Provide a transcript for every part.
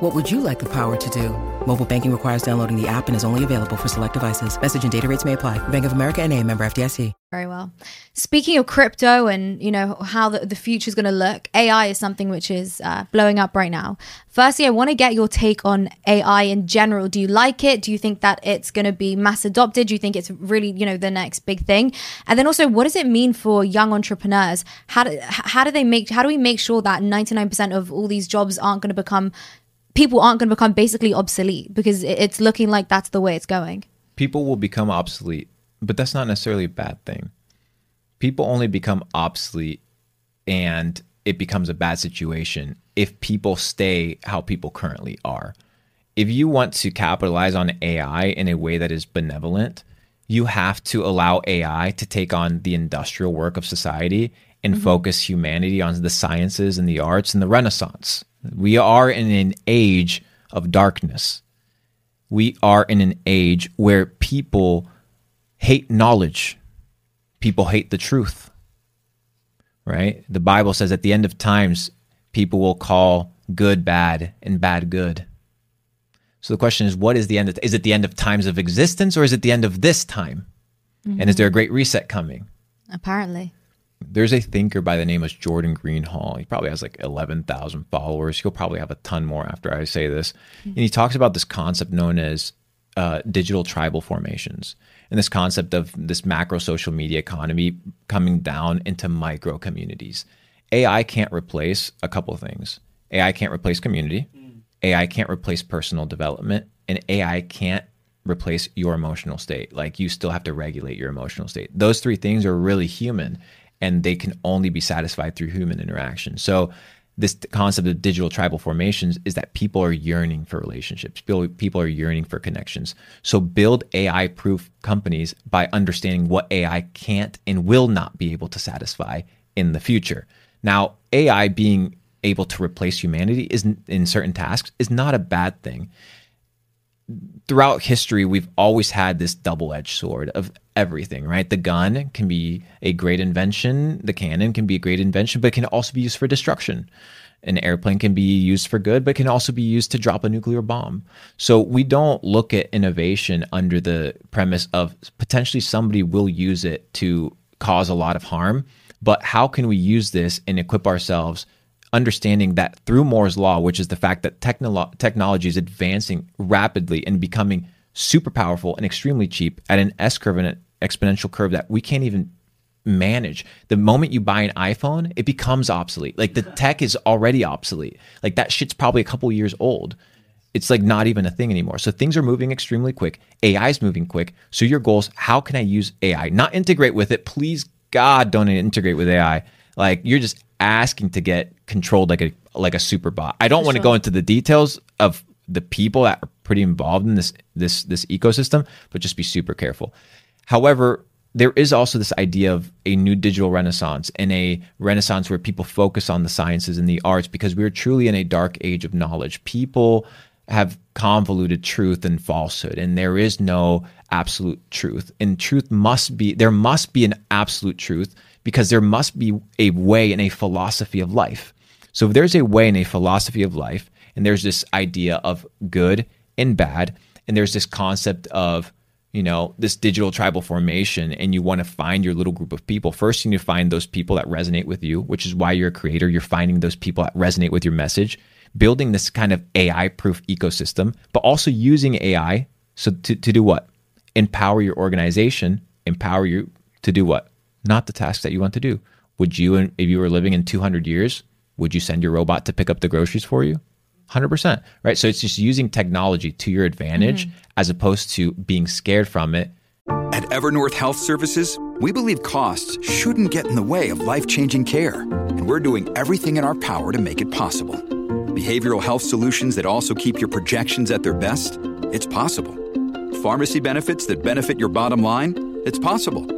What would you like the power to do? Mobile banking requires downloading the app and is only available for select devices. Message and data rates may apply. Bank of America and a member FDIC. Very well. Speaking of crypto and you know how the, the future is going to look, AI is something which is uh, blowing up right now. Firstly, I want to get your take on AI in general. Do you like it? Do you think that it's going to be mass adopted? Do you think it's really you know the next big thing? And then also, what does it mean for young entrepreneurs? How do how do they make how do we make sure that ninety nine percent of all these jobs aren't going to become people aren't going to become basically obsolete because it's looking like that's the way it's going. People will become obsolete, but that's not necessarily a bad thing. People only become obsolete and it becomes a bad situation if people stay how people currently are. If you want to capitalize on AI in a way that is benevolent, you have to allow AI to take on the industrial work of society and mm-hmm. focus humanity on the sciences and the arts and the Renaissance. We are in an age of darkness. We are in an age where people hate knowledge, people hate the truth. Right? The Bible says at the end of times, people will call good bad and bad good. So the question is, what is the end? Of, is it the end of times of existence or is it the end of this time? Mm-hmm. And is there a great reset coming? Apparently. There's a thinker by the name of Jordan Greenhall. He probably has like 11,000 followers. He'll probably have a ton more after I say this. Mm-hmm. And he talks about this concept known as uh, digital tribal formations and this concept of this macro social media economy coming down into micro communities. AI can't replace a couple of things. AI can't replace community. Mm. AI can't replace personal development. And AI can't replace your emotional state. Like you still have to regulate your emotional state. Those three things are really human and they can only be satisfied through human interaction. So this concept of digital tribal formations is that people are yearning for relationships. People are yearning for connections. So build AI proof companies by understanding what AI can't and will not be able to satisfy in the future. Now, AI being able to replace humanity is in certain tasks is not a bad thing throughout history, we've always had this double edged sword of everything, right? The gun can be a great invention, the cannon can be a great invention, but it can also be used for destruction. An airplane can be used for good, but can also be used to drop a nuclear bomb. So we don't look at innovation under the premise of potentially somebody will use it to cause a lot of harm, but how can we use this and equip ourselves? Understanding that through Moore's law, which is the fact that technolo- technology is advancing rapidly and becoming super powerful and extremely cheap at an S curve and an exponential curve that we can't even manage. The moment you buy an iPhone, it becomes obsolete. Like the tech is already obsolete. Like that shit's probably a couple years old. It's like not even a thing anymore. So things are moving extremely quick. AI is moving quick. So your goals, how can I use AI? Not integrate with it. Please God, don't integrate with AI. Like you're just asking to get controlled like a like a super bot. I don't want to sure. go into the details of the people that are pretty involved in this this this ecosystem, but just be super careful. However, there is also this idea of a new digital renaissance and a renaissance where people focus on the sciences and the arts because we're truly in a dark age of knowledge. People have convoluted truth and falsehood and there is no absolute truth and truth must be there must be an absolute truth because there must be a way and a philosophy of life. So if there's a way and a philosophy of life, and there's this idea of good and bad, and there's this concept of you know this digital tribal formation and you want to find your little group of people first you need to find those people that resonate with you which is why you're a creator you're finding those people that resonate with your message building this kind of ai proof ecosystem but also using ai so to, to do what empower your organization empower you to do what not the task that you want to do. Would you, if you were living in 200 years, would you send your robot to pick up the groceries for you? 100%. Right. So it's just using technology to your advantage mm-hmm. as opposed to being scared from it. At Evernorth Health Services, we believe costs shouldn't get in the way of life changing care. And we're doing everything in our power to make it possible. Behavioral health solutions that also keep your projections at their best? It's possible. Pharmacy benefits that benefit your bottom line? It's possible.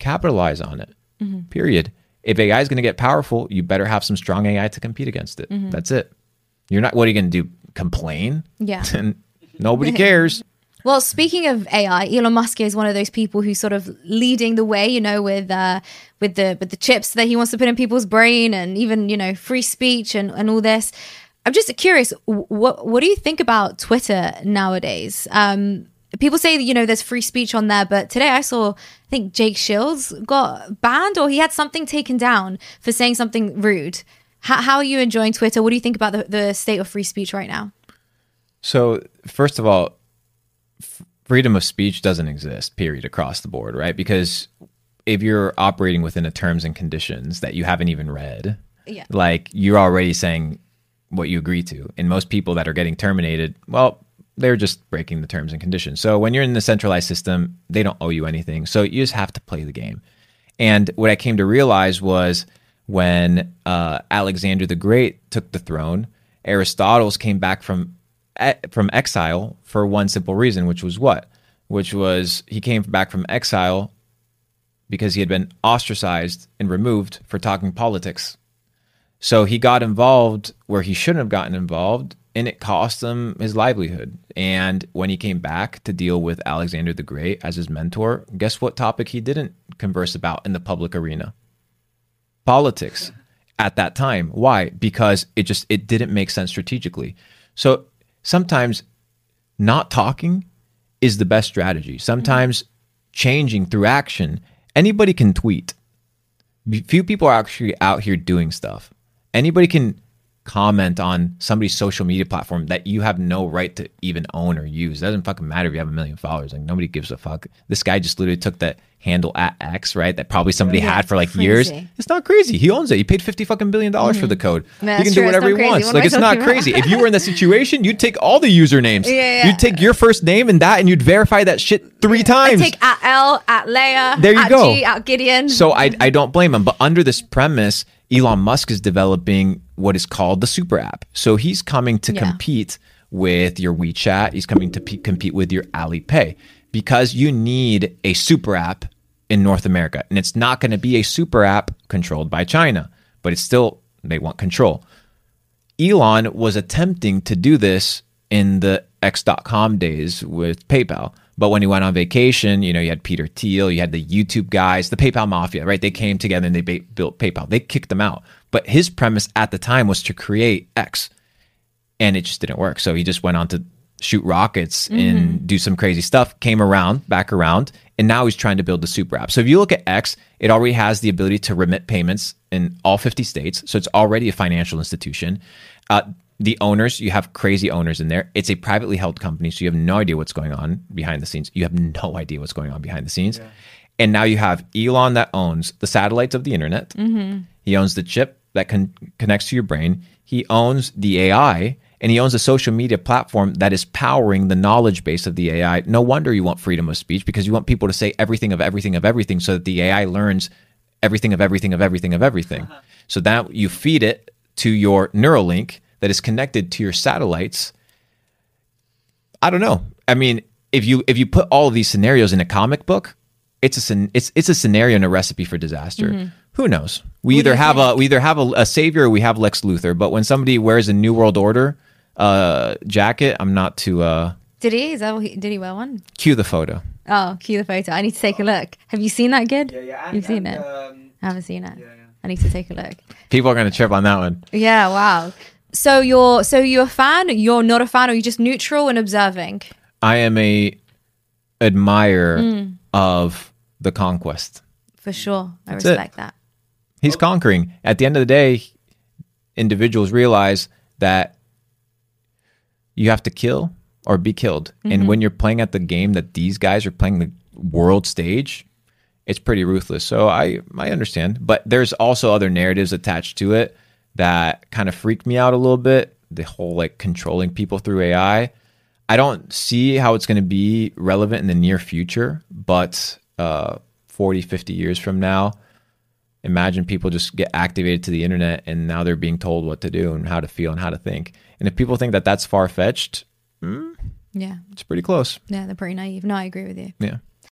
capitalize on it. Mm-hmm. Period. If AI is going to get powerful, you better have some strong AI to compete against it. Mm-hmm. That's it. You're not. What are you going to do? Complain? Yeah. nobody cares. Well, speaking of AI, Elon Musk is one of those people who's sort of leading the way, you know, with uh, with the with the chips that he wants to put in people's brain, and even you know, free speech and and all this. I'm just curious, what what do you think about Twitter nowadays? Um, people say you know there's free speech on there but today i saw i think jake shields got banned or he had something taken down for saying something rude. How, how are you enjoying twitter? What do you think about the, the state of free speech right now? So first of all f- freedom of speech doesn't exist period across the board right? Because if you're operating within the terms and conditions that you haven't even read yeah. like you're already saying what you agree to. And most people that are getting terminated well they're just breaking the terms and conditions. So when you're in the centralized system, they don't owe you anything. So you just have to play the game. And what I came to realize was when uh, Alexander the Great took the throne, Aristotle's came back from from exile for one simple reason, which was what? Which was he came back from exile because he had been ostracized and removed for talking politics. So he got involved where he shouldn't have gotten involved and it cost him his livelihood. And when he came back to deal with Alexander the Great as his mentor, guess what topic he didn't converse about in the public arena? Politics at that time. Why? Because it just it didn't make sense strategically. So sometimes not talking is the best strategy. Sometimes changing through action. Anybody can tweet. Few people are actually out here doing stuff. Anybody can comment on somebody's social media platform that you have no right to even own or use. It doesn't fucking matter if you have a million followers. Like nobody gives a fuck. This guy just literally took that handle at X, right? That probably somebody yeah, had for like crazy. years. It's not crazy. He owns it. He paid fifty fucking billion dollars mm-hmm. for the code. No, he can do whatever he crazy. wants. What like it's not about? crazy. if you were in that situation, you'd take all the usernames. Yeah, yeah. You'd take your first name and that, and you'd verify that shit three times. I take at L, at Leia. There you at go. G, at Gideon. So I I don't blame him. But under this premise, Elon Musk is developing what is called the super app. So he's coming to yeah. compete with your WeChat. He's coming to p- compete with your Alipay because you need a super app in North America. And it's not going to be a super app controlled by China, but it's still, they want control. Elon was attempting to do this in the X.com days with PayPal. But when he went on vacation, you know, you had Peter Thiel, you had the YouTube guys, the PayPal mafia, right? They came together and they ba- built PayPal. They kicked them out. But his premise at the time was to create X, and it just didn't work. So he just went on to shoot rockets mm-hmm. and do some crazy stuff. Came around, back around, and now he's trying to build the super app. So if you look at X, it already has the ability to remit payments in all 50 states. So it's already a financial institution. Uh, the owners, you have crazy owners in there. It's a privately held company, so you have no idea what's going on behind the scenes. You have no idea what's going on behind the scenes. Yeah. And now you have Elon that owns the satellites of the internet. Mm-hmm. He owns the chip that con- connects to your brain. He owns the AI and he owns a social media platform that is powering the knowledge base of the AI. No wonder you want freedom of speech because you want people to say everything of everything of everything so that the AI learns everything of everything of everything of everything. Uh-huh. So that you feed it to your Neuralink that is connected to your satellites. I don't know. I mean, if you if you put all of these scenarios in a comic book, it's a it's it's a scenario and a recipe for disaster. Who knows? We Mm-hmm. What either you have a we either have a, a savior or we have Lex Luthor. But when somebody wears a New World Order uh, jacket, I'm not too. uh, Did he? Is that what he, did he wear one? cue the photo. Oh, cue the photo. I need to take a look. Have you seen that, Good? Yeah, yeah. And, You've seen and, it. Um, I haven't seen it. I need to take a look. People are gonna trip on that one. Yeah, wow. So you're so you're a fan, you're not a fan, or you're just neutral and observing? I am a admirer Mm. of the conquest. For sure. I That's it. respect that. He's oh. conquering. At the end of the day, individuals realize that you have to kill or be killed. And mm-hmm. when you're playing at the game that these guys are playing the world stage, it's pretty ruthless. So I I understand, but there's also other narratives attached to it that kind of freak me out a little bit. The whole like controlling people through AI. I don't see how it's going to be relevant in the near future, but uh 40, 50 years from now, imagine people just get activated to the internet and now they're being told what to do and how to feel and how to think. And if people think that that's far fetched, Yeah. it's pretty close. Yeah, they're pretty naive. No, I agree with you. Yeah.